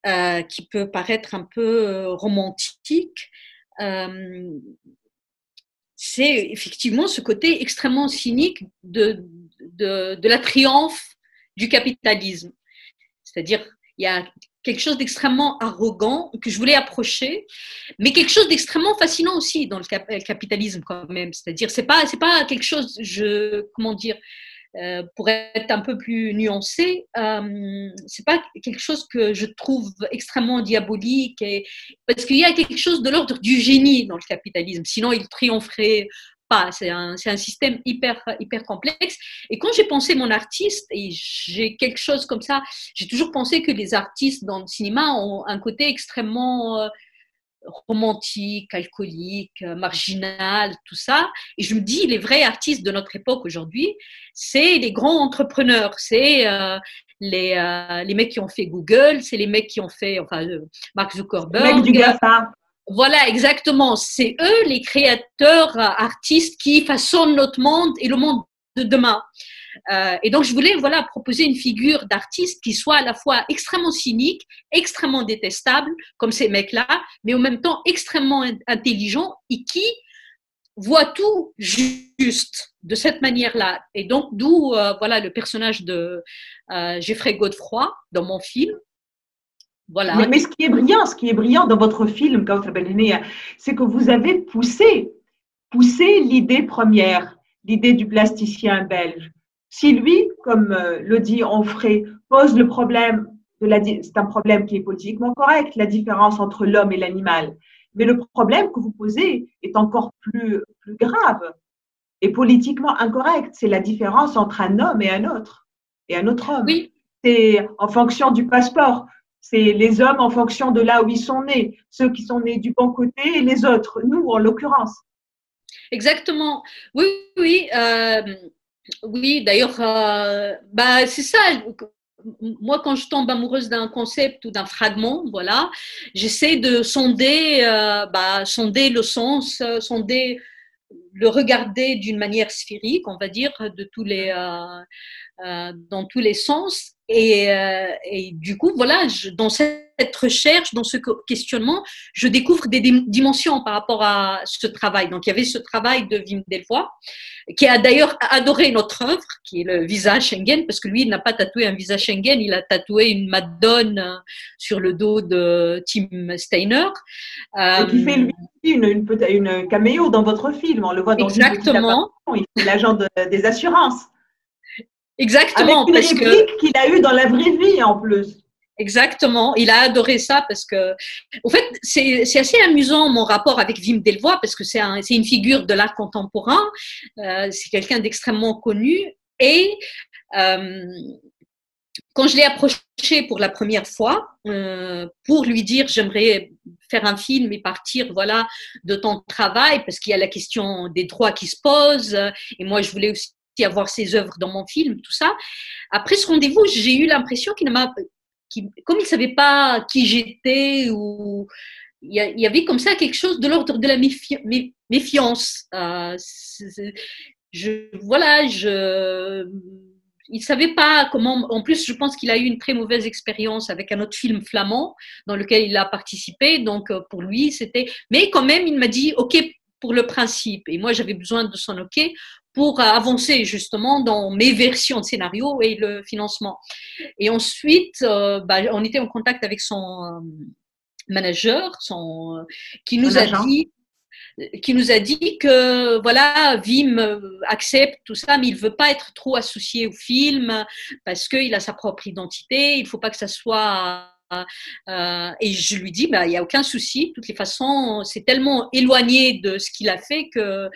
S2: euh, qui peut paraître un peu romantique, c'est effectivement ce côté extrêmement cynique de, de, de la triomphe du capitalisme. C'est-à-dire, il y a quelque chose d'extrêmement arrogant que je voulais approcher, mais quelque chose d'extrêmement fascinant aussi dans le capitalisme quand même. C'est-à-dire, c'est pas, c'est pas quelque chose, je, comment dire, euh, pour être un peu plus nuancé, euh, c'est pas quelque chose que je trouve extrêmement diabolique, et, parce qu'il y a quelque chose de l'ordre du génie dans le capitalisme. Sinon, il triompherait pas. C'est un, un, système hyper, hyper complexe. Et quand j'ai pensé mon artiste, et j'ai quelque chose comme ça, j'ai toujours pensé que les artistes dans le cinéma ont un côté extrêmement euh, romantique, alcoolique, euh, marginal, tout ça. Et je me dis, les vrais artistes de notre époque aujourd'hui, c'est les grands entrepreneurs, c'est euh, les, euh, les mecs qui ont fait Google, c'est les mecs qui ont fait, enfin, Mark Zuckerberg.
S1: du GAFA.
S2: Voilà, exactement. C'est eux les créateurs, artistes qui façonnent notre monde et le monde de demain. Euh, et donc, je voulais voilà, proposer une figure d'artiste qui soit à la fois extrêmement cynique, extrêmement détestable, comme ces mecs-là, mais en même temps extrêmement intelligent et qui voit tout juste de cette manière-là. Et donc, d'où euh, voilà le personnage de euh, Geoffrey Godefroy dans mon film.
S1: Voilà. Mais, ce qui est brillant, ce qui est brillant dans votre film, c'est que vous avez poussé, poussé l'idée première, l'idée du plasticien belge. Si lui, comme euh, le dit Onfray, pose le problème de la, c'est un problème qui est politiquement correct, la différence entre l'homme et l'animal. Mais le problème que vous posez est encore plus, plus grave et politiquement incorrect. C'est la différence entre un homme et un autre, et un autre homme.
S2: Oui.
S1: C'est en fonction du passeport. C'est les hommes en fonction de là où ils sont nés, ceux qui sont nés du bon côté et les autres, nous en l'occurrence.
S2: Exactement. Oui, oui. Euh, oui, d'ailleurs, euh, bah, c'est ça. Moi, quand je tombe amoureuse d'un concept ou d'un fragment, voilà, j'essaie de sonder, euh, bah, le sens, euh, sonder le regarder d'une manière sphérique, on va dire, de tous les, dans tous les sens. Et, et du coup, voilà, je, dans cette recherche, dans ce questionnement, je découvre des dimensions par rapport à ce travail. Donc, il y avait ce travail de Wim Delvoye, qui a d'ailleurs adoré notre œuvre, qui est le visage Schengen, parce que lui, il n'a pas tatoué un visage Schengen, il a tatoué une Madone euh, sur le dos de Tim Steiner.
S1: Et qui fait lui une, une, une, caméo dans votre film, on le voit dans
S2: Exactement.
S1: il fait l'agent des assurances.
S2: Exactement.
S1: Avec une réplique qu'il a eu dans la vraie vie en plus.
S2: Exactement, il a adoré ça parce que, en fait, c'est assez amusant mon rapport avec Wim Delvoye parce que c'est un, une figure de l'art contemporain, euh, c'est quelqu'un d'extrêmement connu et euh, quand je l'ai approché pour la première fois euh, pour lui dire j'aimerais faire un film et partir voilà de ton travail parce qu'il y a la question des droits qui se posent et moi je voulais aussi avoir ses œuvres dans mon film tout ça après ce rendez-vous j'ai eu l'impression qu'il ne m'a comme il ne savait pas qui j'étais, il y, avait comme ça quelque chose de l'ordre de la méfiance. Euh, voilà, je, il ne savait pas comment. En plus, je pense qu'il a eu une très mauvaise expérience avec un autre film flamand dans lequel il a participé. Donc, euh, pour lui, c'était. Mais quand même, il m'a dit OK pour le principe. Et moi, j'avais besoin de son OK pour avancer justement dans mes versions de scénario et le financement. Et ensuite, euh, bah, on était en contact avec son euh, manager, son, euh, qui nous a dit qui nous a dit que voilà, Vim accepte tout ça, mais il veut pas être trop associé au film parce qu'il a sa propre identité. Il faut pas que ça soit euh, et je lui dis, bah, il n'y a aucun souci. De toutes les façons, c'est tellement éloigné de ce qu'il a fait que.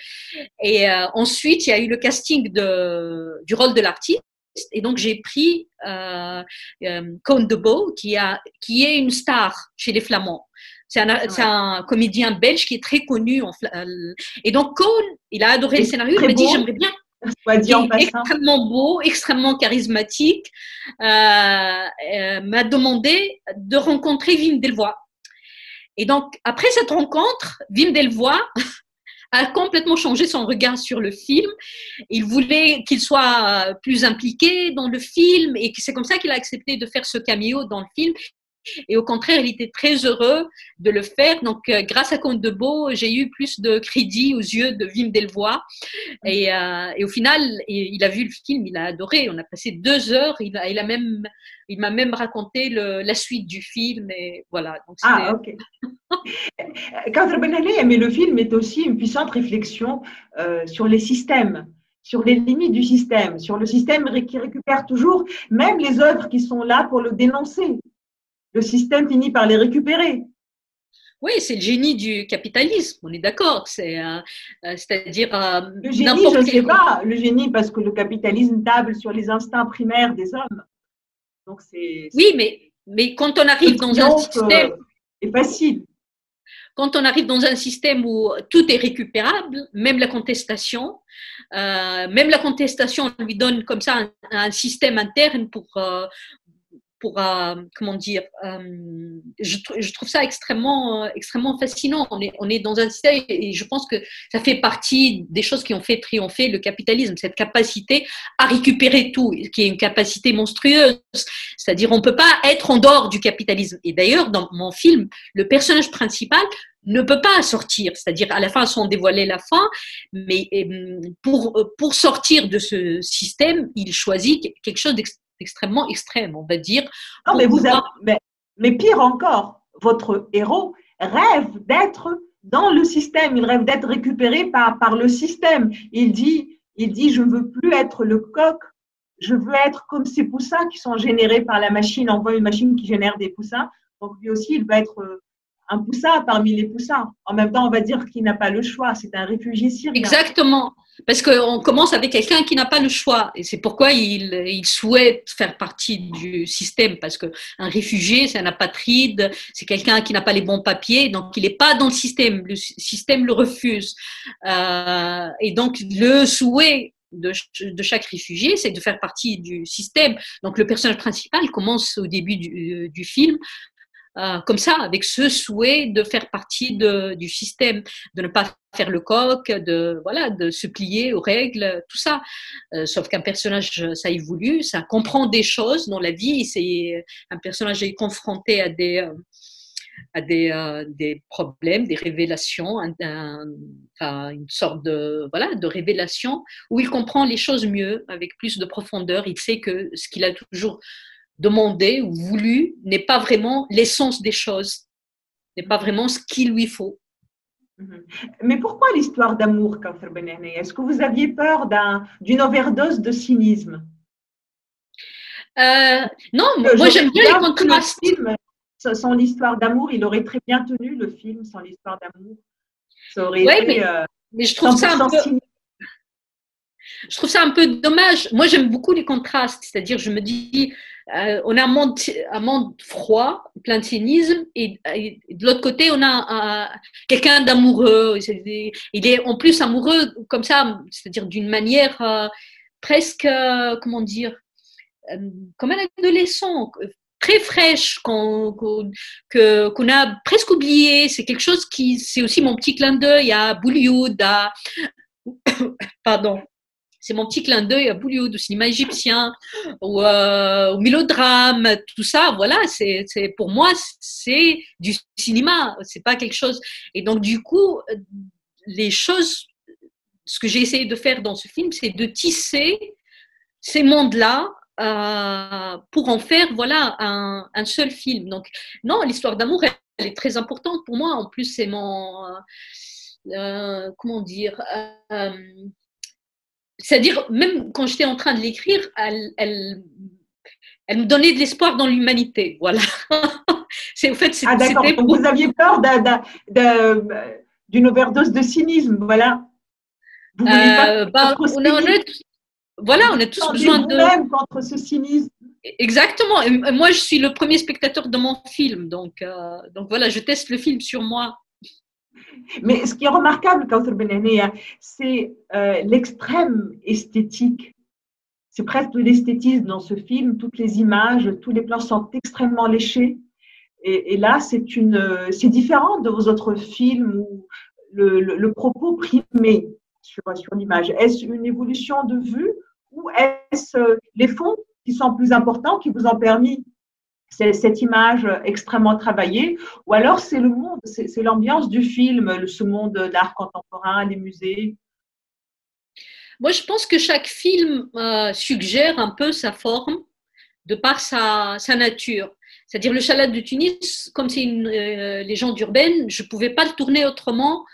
S2: Et euh, ensuite, il y a eu le casting de, du rôle de l'artiste. Et donc, j'ai pris euh, euh Cone de Beau, qui, a, qui est une star chez les Flamands. C'est un, un, comédien belge qui est très connu. En, et donc, Cone, il a adoré le scénario. Il m'a dit J'aimerais bien extrêmement beau, extrêmement charismatique, euh, euh, m'a demandé de rencontrer Wim Delvoye. Et donc, après cette rencontre, Wim Delvoye a complètement changé son regard sur le film. Il voulait qu'il soit plus impliqué dans le film et c'est comme ça qu'il a accepté de faire ce cameo dans le film. Et au contraire, il était très heureux de le faire. Donc, euh, grâce à Comte de Beau, j'ai eu plus de crédit aux yeux de Wim Delvoye. Et, euh, et au final, il a vu le film, il a adoré. On a passé deux heures. Il a, il a même, il m'a même raconté le, la suite du film. Et voilà.
S1: Donc, ah, ok. Kadr Ben mais le film est aussi une puissante réflexion euh, sur les systèmes sur les limites du système, sur le système qui récupère toujours, même les œuvres qui sont là pour le dénoncer le système finit par les récupérer.
S2: Oui, c'est le génie du capitalisme, on est d'accord. C'est, euh, euh, à dire
S1: euh, le génie, je ne sais pas. Le génie, parce que le capitalisme table sur les instincts primaires des hommes.
S2: Donc c'est. Oui, mais mais quand on arrive dans un système,
S1: c'est facile.
S2: Quand on arrive dans un système où tout est récupérable, même la contestation, même la contestation, on lui donne comme ça un, système interne pour, pour, euh, comment dire, euh, je, trouve ça extrêmement, euh, extrêmement fascinant. On est, on est dans un système et je pense que ça fait partie des choses qui ont fait triompher le capitalisme, cette capacité à récupérer tout, qui est une capacité monstrueuse. C'est-à-dire, on peut pas être en dehors du capitalisme. Et d'ailleurs, dans mon film, le personnage principal ne peut pas sortir. C'est-à-dire, à la fin, sont dévoilés la fin, mais pour, pour sortir de ce système, il choisit quelque chose extrêmement extrême, on va dire.
S1: Non, mais, vous mais, pire encore, votre héros rêve d'être dans le système, il rêve d'être récupéré par, par le système. Il dit, il dit, je ne veux plus être le coq, je veux être comme ces poussins qui sont générés par la machine. On voit une machine qui génère des poussins. Donc lui aussi, il va être un poussin parmi les poussins. En même temps, on va dire qu'il n'a pas le choix. C'est un réfugié syrien.
S2: Exactement. Parce qu'on commence avec quelqu'un qui n'a pas le choix. Et c'est pourquoi il, souhaite faire partie du système. Parce qu'un réfugié, c'est un apatride, c'est quelqu'un qui n'a pas les bons papiers. Donc, il n'est pas dans le système. Le système le refuse. Euh, et donc, le souhait de, chaque réfugié, c'est de faire partie du système. Donc le personnage principal commence au début du film euh, comme ça, avec ce souhait de faire partie du système, de ne pas faire le coq, de voilà, de se plier aux règles, tout ça. Euh, sauf qu'un personnage, ça évolue, ça comprend des choses dans la vie. C'est un personnage est confronté à des euh, à des, des, problèmes, des révélations, une sorte de, voilà, de révélation où il comprend les choses mieux, avec plus de profondeur. Il sait que ce qu'il a toujours demandé ou voulu n'est pas vraiment l'essence des choses, n'est pas vraiment ce qu'il lui faut.
S1: Mhm. Mais pourquoi l'histoire d'amour, Kauthar Benehne Est-ce que vous aviez peur d'une overdose de cynisme?
S2: Euh, Non, moi j'aime bien les contrastes.
S1: Film, sans l'histoire d'amour, il aurait très bien tenu le film sans l'histoire d'amour.
S2: Ça aurait été, mais, euh, mais, je trouve ça un peu. Je trouve ça un peu dommage. Moi, j'aime beaucoup les contrastes, c'est-à-dire, je me dis, euh, on a un monde, froid, plein de cynisme, et, de l'autre côté, on a quelqu'un d'amoureux. Il est en plus amoureux comme ça, c'est-à-dire d'une manière euh, presque, euh, comment dire, comme un adolescent, très fraîche, qu'on a presque oublié. C'est quelque chose qui, c'est aussi mon petit clin d'œil à Bollywood, à, pardon, c'est mon petit clin d'œil à Bollywood, au cinéma égyptien, au, euh, au mélodrame, tout ça. Voilà, c'est pour moi c'est du cinéma, c'est pas quelque chose. Et donc du coup, les choses, ce que j'ai essayé de faire dans ce film, c'est de tisser ces mondes-là euh, pour en faire voilà un, seul film. Donc non, l'histoire d'amour elle, est très importante pour moi. En plus, c'est mon euh, comment dire c'est-à-dire, même quand j'étais en train de l'écrire, elle, elle, elle, me donnait de l'espoir dans l'humanité. Voilà.
S1: c'est au fait, ah d'accord. Vous aviez peur d'une overdose de cynisme, voilà.
S2: Vous euh, bah, on, a, voilà, on a tous besoin de.
S1: même contre ce cynisme.
S2: Exactement. Et moi, je suis le premier spectateur de mon film, donc, euh, donc voilà, je teste le film sur moi.
S1: Mais ce qui est remarquable, Benania, c'est euh, l'extrême esthétique. C'est presque de l'esthétisme dans ce film. Toutes les images, tous les plans sont extrêmement léchés. Et, là, c'est c'est différent de vos autres films où le, propos primé sur, sur l'image. Est-ce une évolution de vue ou est-ce les fonds qui sont plus importants qui vous ont permis c'est cette image extrêmement travaillée, ou alors c'est le monde, c'est l'ambiance du film, ce monde d'art contemporain, les musées.
S2: Moi, je pense que chaque film euh, suggère un peu sa forme de par sa, nature. C'est-à-dire le chalet de Tunis, comme c'est une euh, légende urbaine, je ne pouvais pas le tourner autrement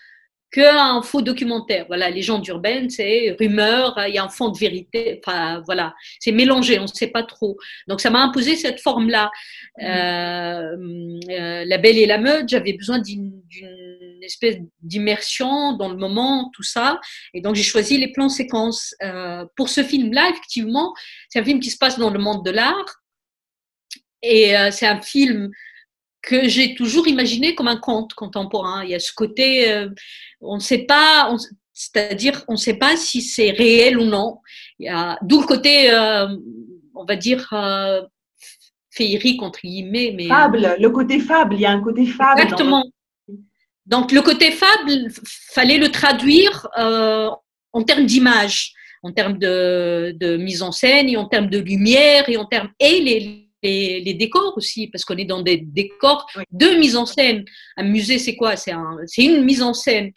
S2: qu'un faux documentaire. Voilà, légende urbaine, c'est rumeur, il y a un fond de vérité. Enfin, voilà, c'est mélangé, on ne sait pas trop. Donc, ça m'a imposé cette forme-là. Mmh. Euh, euh, la Belle et la Meute, j'avais besoin d'une espèce d'immersion dans le moment, tout ça. Et donc, j'ai choisi les plans séquences. Euh, pour ce film-là, effectivement, c'est un film qui se passe dans le monde de l'art. Et c'est un film que j'ai toujours imaginé comme un conte contemporain. Il y a ce côté, euh, on ne sait pas, c'est-à-dire on ne sait pas si c'est réel ou non. D'où le côté, euh, on va dire, euh, féerique entre guillemets. Mais,
S1: fable, le côté fable, il y a un côté fable.
S2: Exactement. Donc le côté fable, fallait le traduire en termes d'image, en termes de, de, mise en scène et en termes de lumière et en termes et les les, décors aussi, parce qu'on est dans des décors de mise en scène. Un musée, c'est quoi? C'est un, une mise en scène.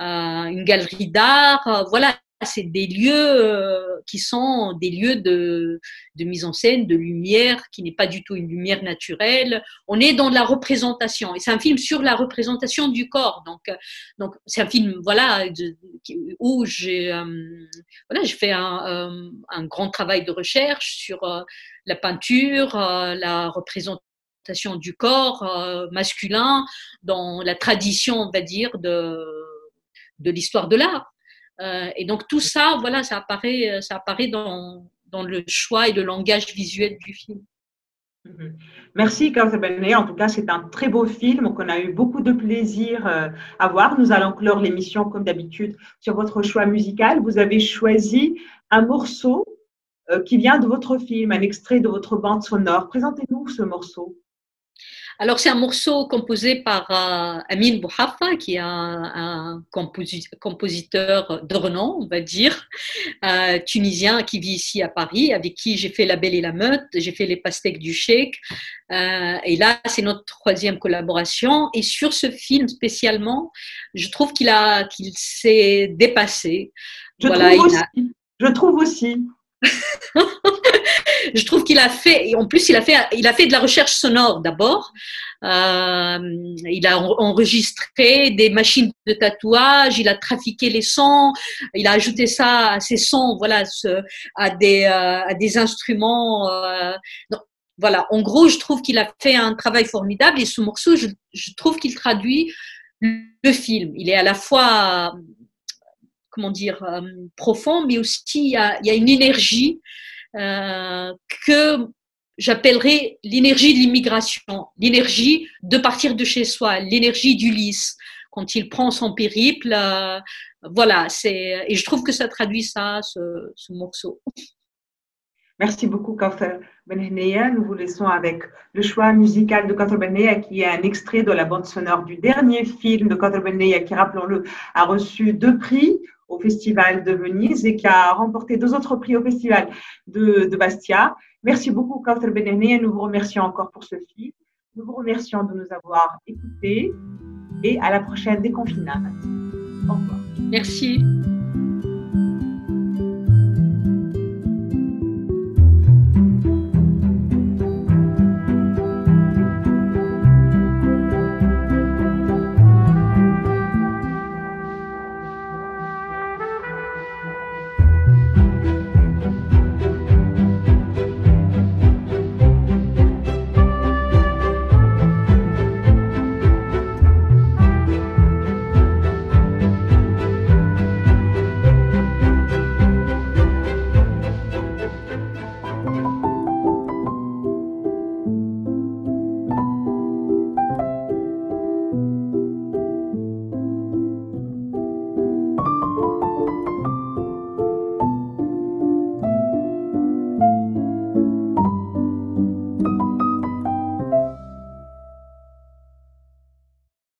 S2: Euh, une galerie d'art, euh, voilà, c'est des lieux euh, qui sont des lieux de, mise en scène, de lumière, qui n'est pas du tout une lumière naturelle. On est dans la représentation, et c'est un film sur la représentation du corps. Donc, euh, donc c'est un film, voilà, où j'ai, euh, voilà, un, un, grand travail de recherche sur la peinture, la représentation du corps masculin dans la tradition, on va dire, de de l'histoire de l'art. Euh, et donc tout ça, voilà, ça apparaît, euh, ça apparaît dans, dans le choix et le langage visuel du film.
S1: Mhm. Merci Benet. En tout cas, c'est un très beau film qu'on a eu beaucoup de plaisir euh, à voir. Nous allons clore l'émission comme d'habitude sur votre choix musical. Vous avez choisi un morceau qui vient de votre film, un extrait de votre bande sonore. Présentez-nous ce morceau.
S2: Alors, c'est un morceau composé par euh, Amin Bouhafa, qui est un, compositeur de renom, on va dire, euh, tunisien qui vit ici à Paris, avec qui j'ai fait La Belle et la Meute, j'ai fait Les Pastèques du Sheikh. Euh, et là, c'est notre troisième collaboration. Et sur ce film spécialement, je trouve qu'il a, qu'il s'est dépassé.
S1: Je trouve aussi. Je trouve aussi.
S2: je trouve qu'il a fait, en plus il a fait, il a fait de la recherche sonore d'abord. Euh, il a enregistré des machines de tatouage, il a trafiqué les sons, il a ajouté ça à ses sons, voilà, à des, euh, à des instruments. Euh, voilà, en gros, je trouve qu'il a fait un travail formidable et ce morceau, je, trouve qu'il traduit le film. Il est à la fois comment dire, profond, mais aussi il y a, une énergie que j'appellerais l'énergie de l'immigration, l'énergie de partir de chez soi, l'énergie d'Ulysse quand il prend son périple. Euh, voilà, c'est et je trouve que ça traduit ça, ce, morceau.
S1: Merci beaucoup, Kauthar Benhneya. Nous vous laissons avec le choix musical de Kauthar Benhneya, qui est un extrait de la bande sonore du dernier film de Kauthar Benhneya, qui, rappelons-le, a reçu deux prix au Festival de Venise et qui a remporté deux autres prix au Festival de, Bastia. Merci beaucoup, Kauter et Nous vous remercions encore pour ce film. Nous vous remercions de nous avoir écoutés et à la prochaine déconfinade. Au revoir.
S2: Merci.